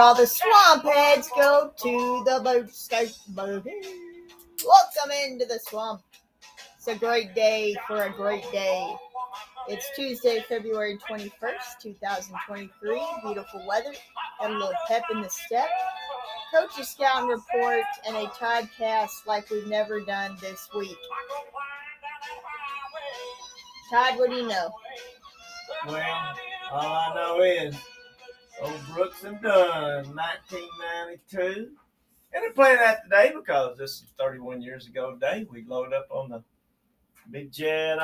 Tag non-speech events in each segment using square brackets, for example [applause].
All the swamp heads go to the boat scout boogie. Welcome into the swamp. It's a great day for a great day. It's Tuesday, February 21st, 2023. Beautiful weather. Got a little pep in the step. Coach's Scouting Report and a Toddcast like we've never done this week. Todd, what do you know? Well, all I know is old Brooks and Dunn, 1992. And they're playing that today because this is 31 years ago today. We loaded up on the big jet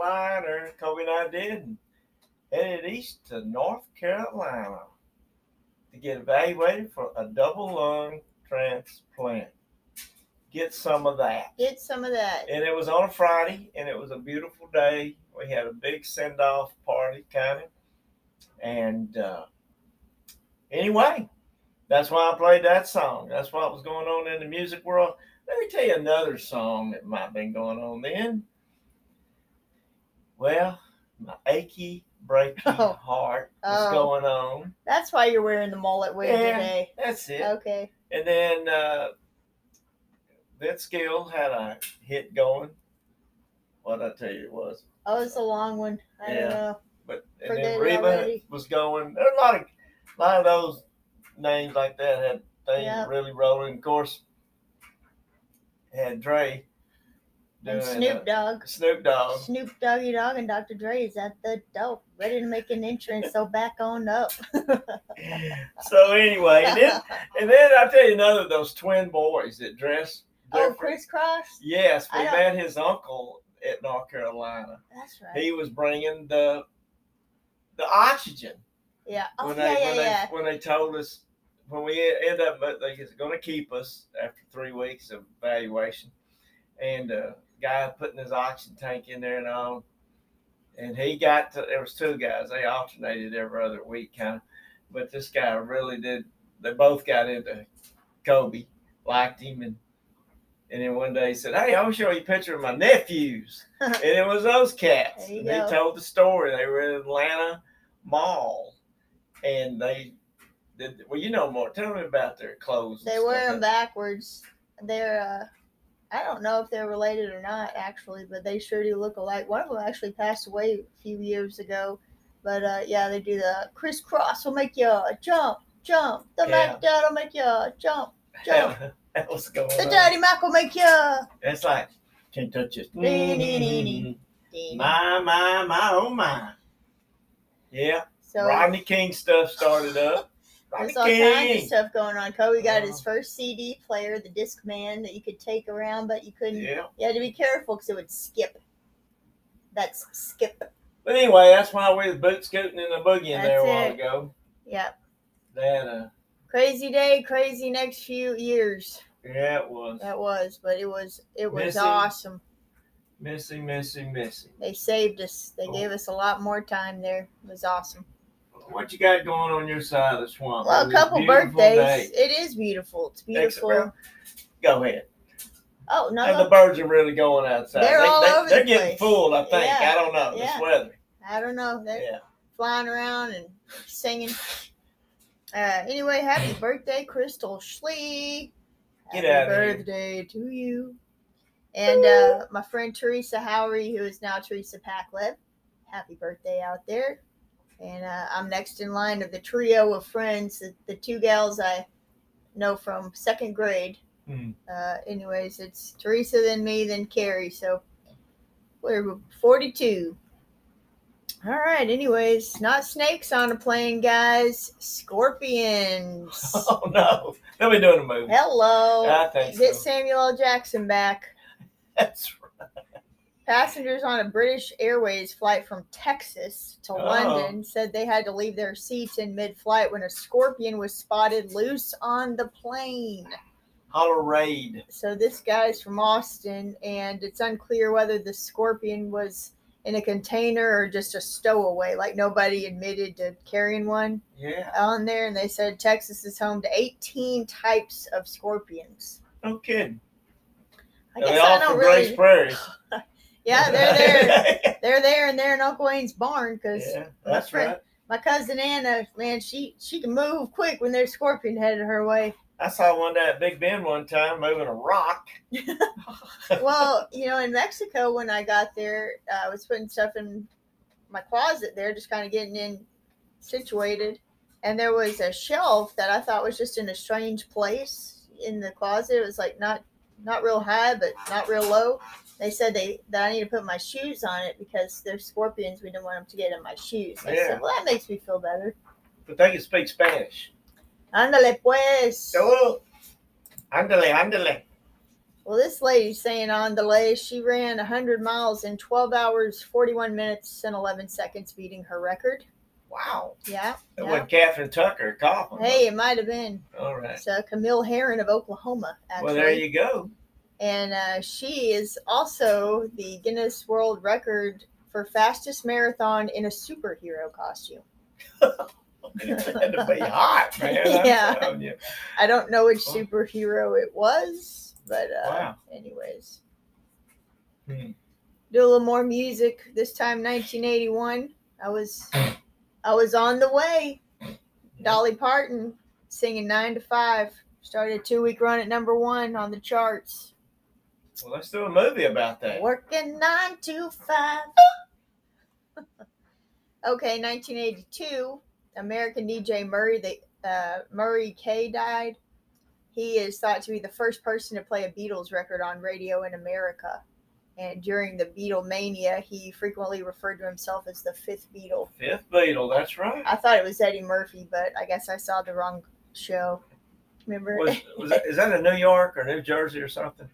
liner, Kobe and I did, and headed east to North Carolina to get evaluated for a double lung transplant. Get some of that. Get some of that. And it was on a Friday, and it was a beautiful day. We had a big send off party, kind of. And uh, anyway, that's why I played that song. That's what was going on in the music world. Let me tell you another song that might have been going on then. Well, my achy, breaky [laughs] Oh. heart was Oh. going on. That's why you're wearing the mullet wig Yeah. today. That's it. Okay. And then uh, Vince Gill had a hit going. What I tell you it was. Oh, it's a long one. I Yeah. don't know. But and Forget then Reba was going. There are a lot of a lot of those names like that had things Yeah. really rolling. Of course, had Dre doing And Snoop uh, Dogg. Snoop Dogg. Snoop Doggy Dogg and Dr. Dre is at the door, ready to make an entrance. So [laughs] back on up. [laughs] So anyway, and then [laughs] and then I tell you another of those twin boys that dress. oh, Kris Kross. Yes, we met his uncle at North Carolina. That's right. He was bringing the the oxygen. Yeah. Oh when yeah, they yeah, when yeah. they when they told us when we end up but they was going to keep us after three weeks of evaluation and uh guy putting his oxygen tank in there and all and he got to there was two guys they alternated every other week kind of but this guy really did they both got into kobe liked him and and then one day he said, Hey, I'll show you a picture of my nephews. [laughs] and it was those cats. And they go. told the story. They were in Atlanta Mall and they did well you know more tell me about their clothes They wear them backwards. They're, uh, I don't know if they're related or not, actually, but they sure do look alike. One of them actually passed away a few years ago. But uh, yeah, they do the Kris Kross will make you jump, jump. The Yeah. Mac Dad will make you jump. jump. [laughs] that was going The on. Daddy Mac will make you. It's like can't touch it. Dee. My my my oh my. Yeah. So Rodney King stuff started up. Rodney there's all kinds of King. stuff going on. Kobe got his Uh-huh. first CD player, the Discman, that you could take around, but you couldn't. Yeah. You had to be careful because it would skip. That's skip. But anyway, that's why we was boot scooting in the boogie in there a while it. ago. Yep. That uh Crazy day, crazy next few years. yeah it was. That was, but it was it was awesome. Missy, missy, missy. They saved us. They Oh. gave us a lot more time there. It was awesome. What you got going on your side of the swamp? Well, a on couple birthdays. day? It is beautiful. It's beautiful. Excellent. Go ahead. Oh no, And the birds are really going outside. They're they, all they, over They're the getting place. full, I think. Yeah. I don't know. Yeah. This weather. I don't know. They're Yeah. flying around and singing. Uh, anyway, happy birthday, Crystal Schlee. Get happy birthday to you. And uh, my friend Teresa Howery, who is now Teresa Packleb. Happy birthday out there. And uh, I'm next in line of the trio of friends, the, the two gals I know from second grade. Hmm. Uh, anyways, it's Teresa, then me, then Carrie. So we're 42. All right. Anyways, not snakes on a plane, guys. Scorpions. [laughs] Oh no. They'll be doing a movie. Hello. I think Get so. Samuel L. Jackson back. [laughs] That's right. Passengers on a British Airways flight from Texas to Oh. London said they had to leave their seats in mid flight when a scorpion was spotted loose on the plane. Holler raid. So this guy's from Austin, and it's unclear whether the scorpion was in a container or just a stowaway. Like nobody admitted to carrying one Yeah. on there, and they said Texas is home to 18 types of scorpions. No kidding. I guess they I all don't from really. Grace Prairie. [laughs] Yeah, they're there. [laughs] they're there, and they're in Uncle Wayne's barn because yeah, that's friend- right. My cousin Anna, man, she she can move quick when there's scorpion headed her way. I saw one day at Big Bend one time moving a rock. [laughs] well, you know, in Mexico when I got there, uh, I was putting stuff in my closet there, just kind of getting in situated, and there was a shelf that I thought was just in a strange place in the closet. It was like not not real high, but not real low. They said they that I need to put my shoes on it because there's scorpions. We didn't want them to get in my shoes. I Yeah. said, well, that makes me feel better. But they can speak Spanish. Ándale pues. Oh, andale, andale. Well, this lady's saying on delay, she ran 100 miles in 12 hours, 41 minutes, and 11 seconds, beating her record. Wow. Yeah. That yeah. wasn't Catherine Tucker coughing. Hey, it might have been. All right. Uh, Camille Herron of Oklahoma, actually. Well, there you go. And uh, she is also the Guinness World Record for fastest marathon in a superhero costume. Had to be hot, man. [laughs] Yeah. I don't know which superhero it was, but uh, Wow. anyways. Hmm. Do a little more music. This time, 1981. I was, [clears throat] I was on the way. Dolly Parton singing nine to five. Started a two week run at number one on the charts. Well, let's do a movie about that. Working nine to five. [laughs] okay, 1982. American DJ Murray, the uh, Murray K died. He is thought to be the first person to play a Beatles record on radio in America. And during the Beatlemania, he frequently referred to himself as the fifth Beatle. Fifth Beatle, that's right. I thought it was Eddie Murphy, but I guess I saw the wrong show. Remember Was, was [laughs] that, is that in New York or New Jersey or something?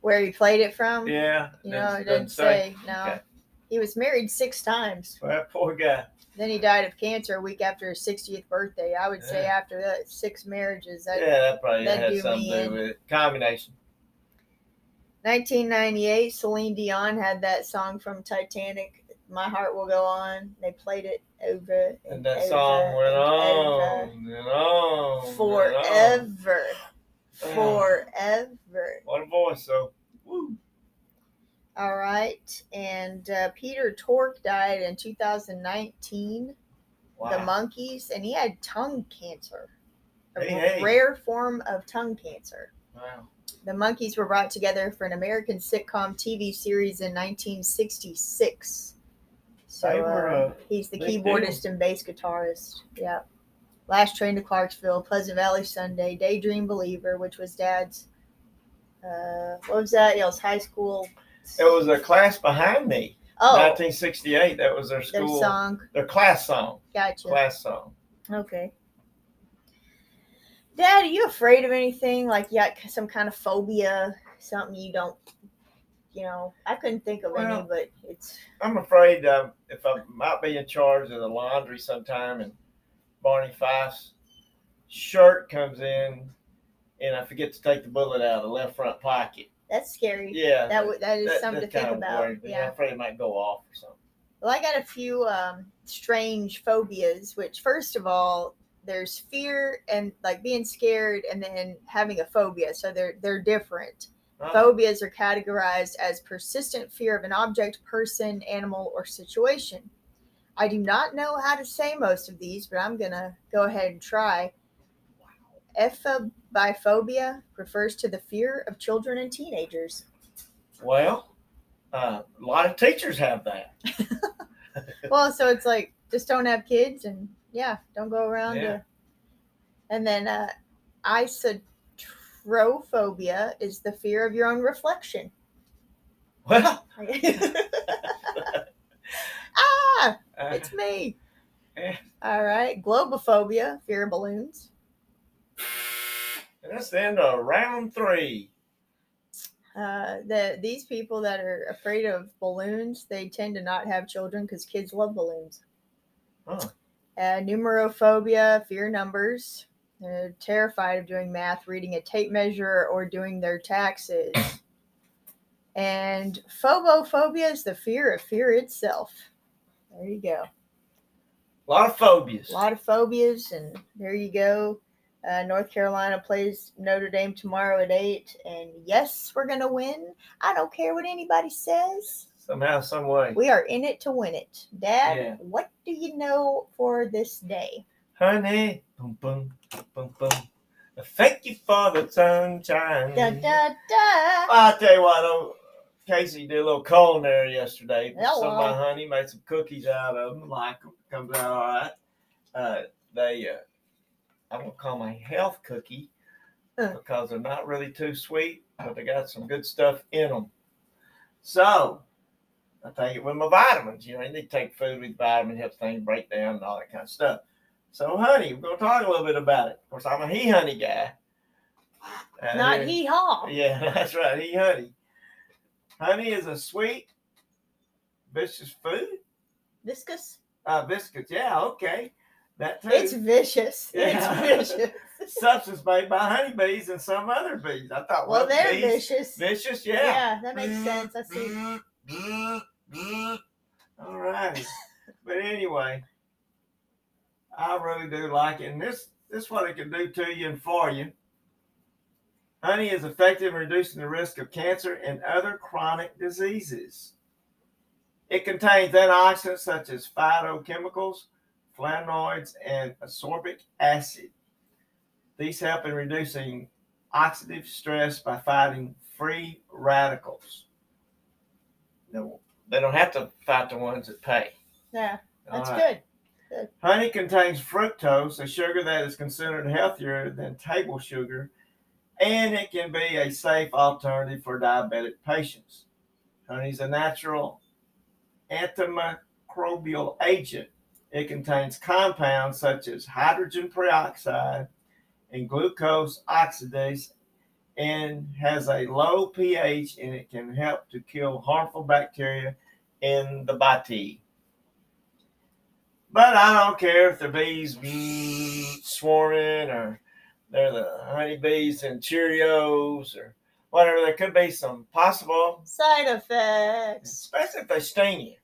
Where he played it from? Yeah. You know, it didn't say. No. Okay. He was married six times. Well, poor guy. Then he died of cancer a week after his 60th birthday. I would say after that, six marriages. That, yeah, that probably had something to do with it. Combination. 1998, Celine Dion had that song from Titanic, My Heart Will Go On. They played it over And that over song went and on and on. over. and on. Forever. Yeah. Forever. What a voice, though. Woo. All right. And uh, Peter Tork died in 2019. Wow. The Monkees, and he had tongue cancer, a Hey, hey. rare form of tongue cancer. wow. The Monkees were brought together for an American sitcom TV series in 1966. So were, uh, uh, he's the keyboardist and bass guitarist. Yeah. Last Train to Clarksville, Pleasant Valley Sunday, Daydream Believer, which was Dad's. Uh, what was that? Yeah, it was high school. It was a class behind me. Oh, 1968. That was their their school. song. Their class song. Gotcha. Class song. Okay. Dad, are you afraid of anything? Like you got some kind of phobia, something you don't, you know? I couldn't think of any, but it's I'm afraid um, if I might be in charge of the laundry sometime and Barney Fife's shirt comes in and I forget to take the bullet out of the left front pocket. that's scary. Yeah. That w- that is that- something to that think about. me. I'm afraid it might go off or something. Well, I got a few um, strange phobias. Which, first of all, there's fear and like being scared, and then having a phobia. So they're they're different. Oh, Phobias are categorized as persistent fear of an object, person, animal, or situation. I do not know how to say most of these, but I'm going to go ahead and try. Ephebiphobia refers to the fear of children and teenagers. Well, uh, a lot of teachers have that. [laughs] Well, so it's like just don't have kids and yeah, don't go around. Yeah. To... And then uh, isotrophobia is the fear of your own reflection. Well, [laughs] [laughs] ah, uh, it's me. Yeah. All right. Globophobia, fear of balloons. and that's the end of round three. Uh, the these people that are afraid of balloons, they tend to not have children because kids love balloons. Huh. Uh, numerophobia, fear numbers. They're terrified of doing math, reading a tape measure, or doing their taxes. [coughs] And phobophobia is the fear of fear itself. There you go. A lot of phobias. A lot of phobias, and there you go. Uh, North Carolina plays Notre Dame tomorrow at 8. And yes, we're going to win. I don't care what anybody says. somehow, some way. We are in it to win it. Dad, Yeah. what do you know for this day? Honey, boom, boom, boom, boom. Thank you for the sunshine. Da da da. I'll tell you what, Casey did a little culinary yesterday. Hello. Some of my honey made some cookies out of them. Like them, comes out all right. Uh, they, uh, I'm gonna call my health cookie Uh. because they're not really too sweet, but they got some good stuff in them. So I take it with my vitamins. You know, you need to take food with vitamins, helps things break down and all that kind of stuff. So, honey, we're gonna talk a little bit about it. Of course, I'm a he honey guy. Uh, Not hee haw. yeah, [laughs] that's right. He honey. Honey is a sweet, vicious food. Viscous. Uh, biscuits. Yeah, okay. That too. It's vicious. Yeah. It's [laughs] vicious. substance made by honeybees and some other bees. I thought, well, they're bees, vicious. Vicious, yeah. yeah. that makes sense. I see. [laughs] All right. but anyway, I really do like it. And this this is what it can do to you and for you. Honey is effective in reducing the risk of cancer and other chronic diseases. It contains antioxidants such as phytochemicals, flavonoids, and ascorbic acid. These help in reducing oxidative stress by fighting free radicals. No, they don't have to fight the ones that pay. Yeah, that's All right. good. Honey contains fructose, a sugar that is considered healthier than table sugar, and it can be a safe alternative for diabetic patients. Honey is a natural antimicrobial agent. It contains compounds such as hydrogen peroxide and glucose oxidase and has a low pH and it can help to kill harmful bacteria in the body. But I don't care if the bees swarming or they're the honeybees and Cheerios or whatever. There could be some possible, Side effects. especially if they sting you.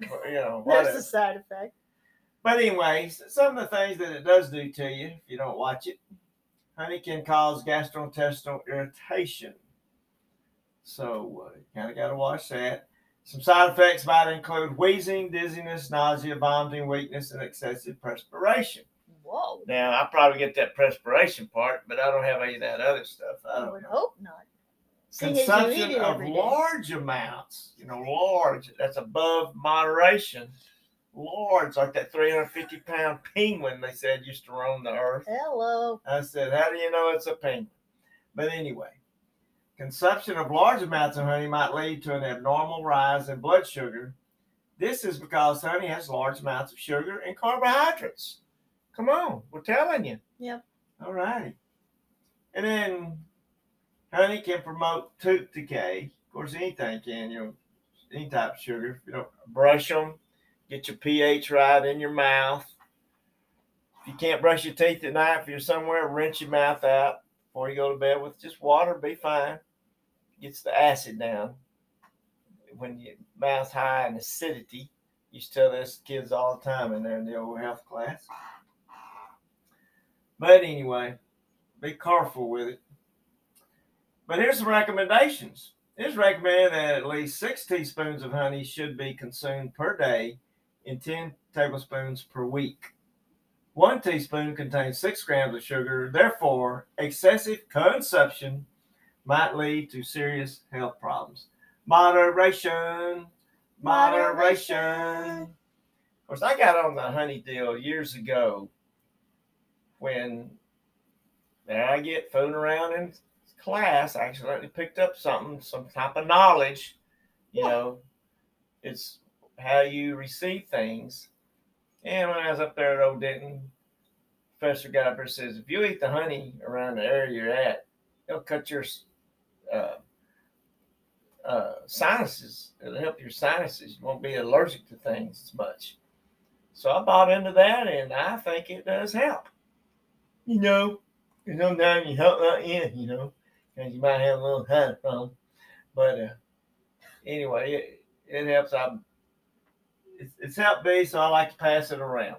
You know, There's a side effect. But anyways, some of the things that it does do to you if you don't watch it, honey can cause gastrointestinal irritation. So uh, you kind of got to watch that. Some side effects might include wheezing, dizziness, nausea, vomiting, weakness, and excessive perspiration. Whoa. Now, I probably get that perspiration part, but I don't have any of that other stuff. I I would know. hope not. Seeing as you eat Consumption of day. large amounts, you know, large, that's above moderation. Large, like that 350 pound penguin they said used to roam the earth. Hello. I said, How do you know it's a penguin? But anyway, consumption of large amounts of honey might lead to an abnormal rise in blood sugar. This is because honey has large amounts of sugar and carbohydrates. Come on, we're telling you. Yep. All righty. And then honey can promote tooth decay. Of course, anything can, you know, any type of sugar. You don't brush them, get your pH right in your mouth. If you can't brush your teeth at night, if you're somewhere, rinse your mouth out before you go to bed with just water, be fine. Gets the acid down. When your mouth's high in acidity, used to tell this kids all the time in there in the old health class. But anyway, be careful with it. But here's some recommendations. It's recommended that at least six teaspoons of honey should be consumed per day and 10 tablespoons per week. One teaspoon contains six grams of sugar, therefore, excessive consumption might lead to serious health problems. Moderation, moderation. Of course, I got on the honey deal years ago when I get fooling around in class, I accidentally picked up something, some type of knowledge. You Yeah. know, it's how you receive things. And when I was up there at Old Denton, professor got up there and says, if you eat the honey around the area you're at, it'll cut your uh, uh, sinuses. It'll help your sinuses. You won't be allergic to things as much. So I bought into that, and I think it does help. You know, because sometimes you help out in, you know, because you might have a little head problem. But uh, anyway, it, it helps. I it's, it's helped me, so I like to pass it around.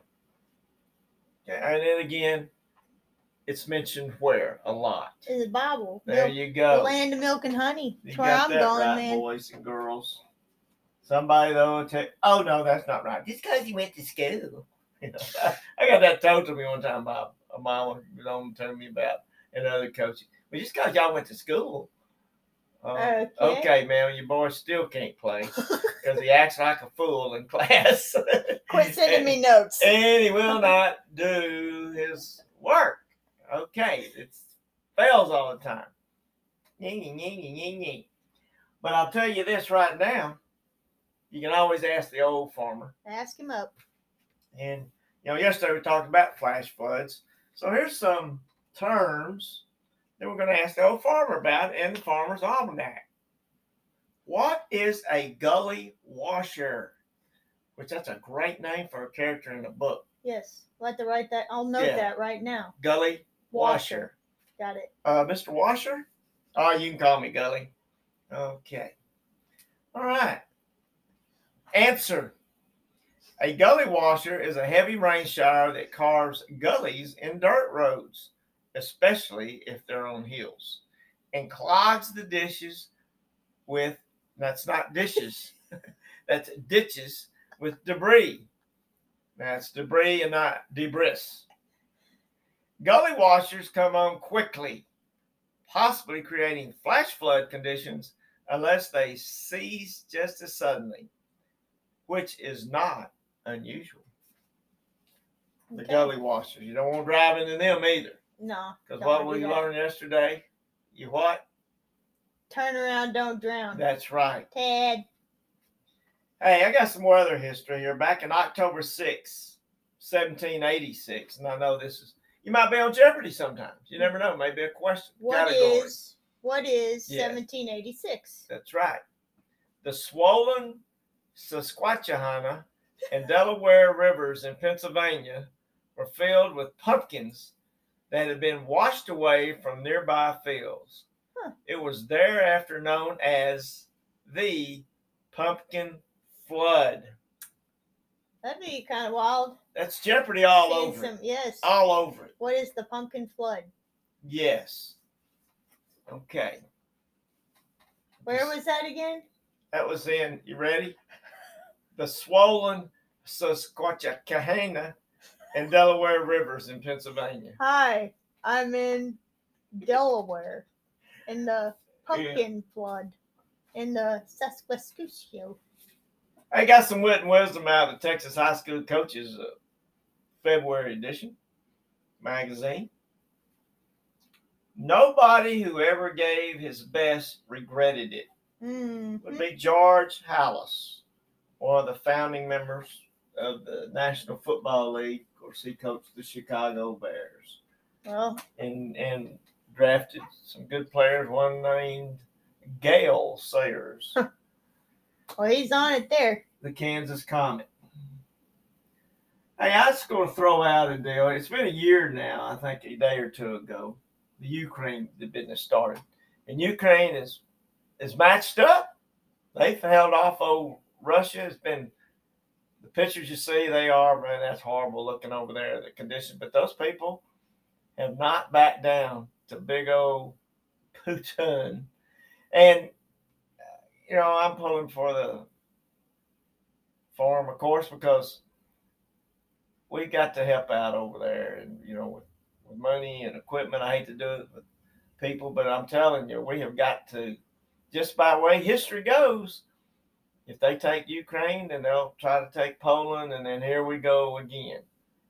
Okay, and then again, it's mentioned where a lot. In the Bible. There Milk- you the go. land of milk and honey. You where got I'm that going, right, man. boys and girls. Somebody though tell, oh no, that's not right. Just because you went to school. You know, I, I got that told to me one time by mama was on telling me about another coach. But just because y'all went to school. uh, Okay. okay, man, your boy still can't play [laughs] because he acts like a fool in [laughs] class. Quit sending me notes. and he will not do his work. Okay, it fails all the time. But I'll tell you this right now. You can always ask the old farmer. Ask him up. And you know, yesterday we talked about flash floods. So here's some terms that we're going to ask the old farmer about in the Farmer's Almanac. What is a gully washer? Which that's a great name for a character in a book. Yes. I'll have to write that. I'll note Yeah. that right now. Gully washer. Got it. Uh, Mr. Washer? Oh, you can call me Gully. Okay. All right. Answer. A gully washer is a heavy rain shower that carves gullies in dirt roads, especially if they're on hills, and clogs the dishes with, that's not dishes, [laughs] that's ditches with debris. That's debris and not debris. Gully washers come on quickly, possibly creating flash flood conditions unless they cease just as suddenly, which is not unusual. The Okay. gully washers. You don't want to drive into them either. No. Because what we learned yesterday, you what? Turn around, don't drown. That's right. Ted. Hey, I got some more other history here. Back in October 6, 1786, and I know this is, you might be on Jeopardy sometimes. You never know. Maybe a question. What category. is what is Yeah. 1786? That's right. The swollen Susquehanna and Delaware rivers in Pennsylvania were filled with pumpkins that had been washed away from nearby fields. Huh. It was thereafter known as the Pumpkin Flood. That'd be kind of wild. That's Jeopardy all Seeing over it. some- Yes. All over it. What is the pumpkin flood? Yes. Okay. Where was that again? That was in, you ready? The swollen Susquehanna and Delaware rivers in Pennsylvania. Hi, I'm in Delaware, in the pumpkin flood, in the Susquehanna. I got some wit and wisdom out of the Texas High School Coaches uh, February edition magazine. Nobody who ever gave his best regretted it. Mm. Would be George Halas, one of the founding members of the National Football League. Of course, he coached the Chicago Bears Well, and and drafted some good players. One named Gale Sayers, [laughs] well, he's on it there. the Kansas Comet. Hey, I was going to throw out a deal. It's been a year now, I think a day or two ago. The Ukraine the business started, and Ukraine is is matched up. They've held off old Russia. It's been the pictures you see. They are man, that's horrible looking over there. The condition, but those people have not backed down to big old Putin, and you know I'm pulling for the farm, of course, because we got to help out over there, and you know with, with money and equipment. I hate to do it with people, but I'm telling you, we have got to. Just by the way history goes, if they take Ukraine, then they'll try to take Poland, and then here we go again.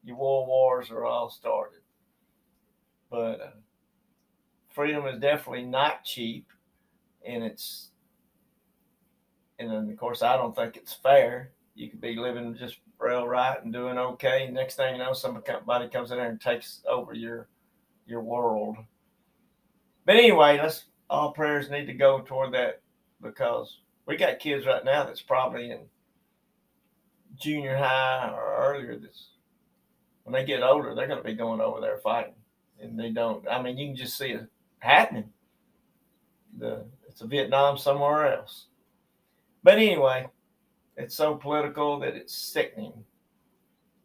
Your world wars are all started. But uh, freedom is definitely not cheap, and it's, and then of course I don't think it's fair. You could be living just real right and doing okay. Next thing you know, somebody comes in there and takes over your your world. But anyway, let's all prayers need to go toward that because we got kids right now that's probably in junior high or earlier. That's when they get older, they're going to be going over there fighting, and they don't. I mean, you can just see it happening. The it's a Vietnam somewhere else. But anyway, it's so political that it's sickening.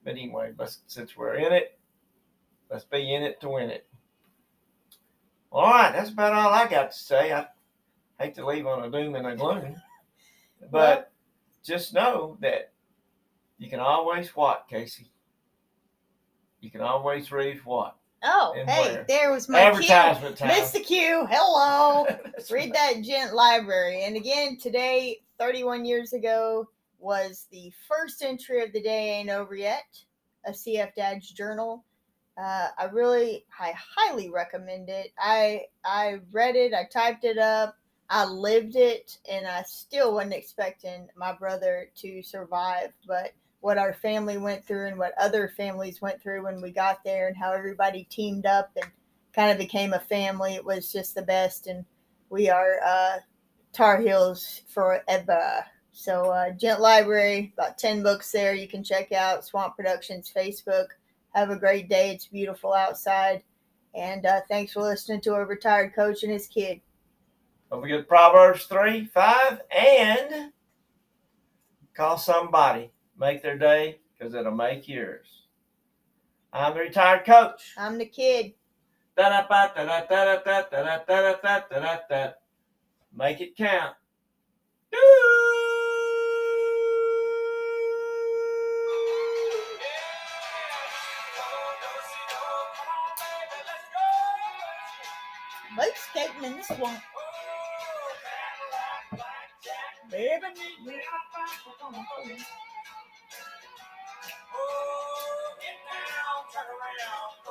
But anyway, but since we're in it, let's be in it to win it. All right, that's about all I got to say. I hate to leave on a doom and a gloom, but just know that you can always what, Casey? You can always read what? Oh, And hey, where? there was my cue. Advertisement time. Missed the cue. Hello. [laughs] Read that gent library. And again, today, 31 years ago, was the first entry of the day ain't over yet, a CF Dad's journal. Uh, I really, I highly recommend it. I I read it, I typed it up, I lived it, and I still wasn't expecting my brother to survive. But what our family went through and what other families went through when we got there, and how everybody teamed up and kind of became a family, it was just the best. And we are uh, Tar Heels forever. So, uh, Gent Library, about 10 books there you can check out. Swamp Productions Facebook. Have a great day. It's beautiful outside. And uh, thanks for listening to a retired coach and his kid. Don't forget Proverbs 3, 5, and call somebody. Make their day because it'll make yours. I'm the retired coach. I'm the kid. Make it count. Doo! Skating in the swamp. Baby, meet me at five. Come on, come turn around.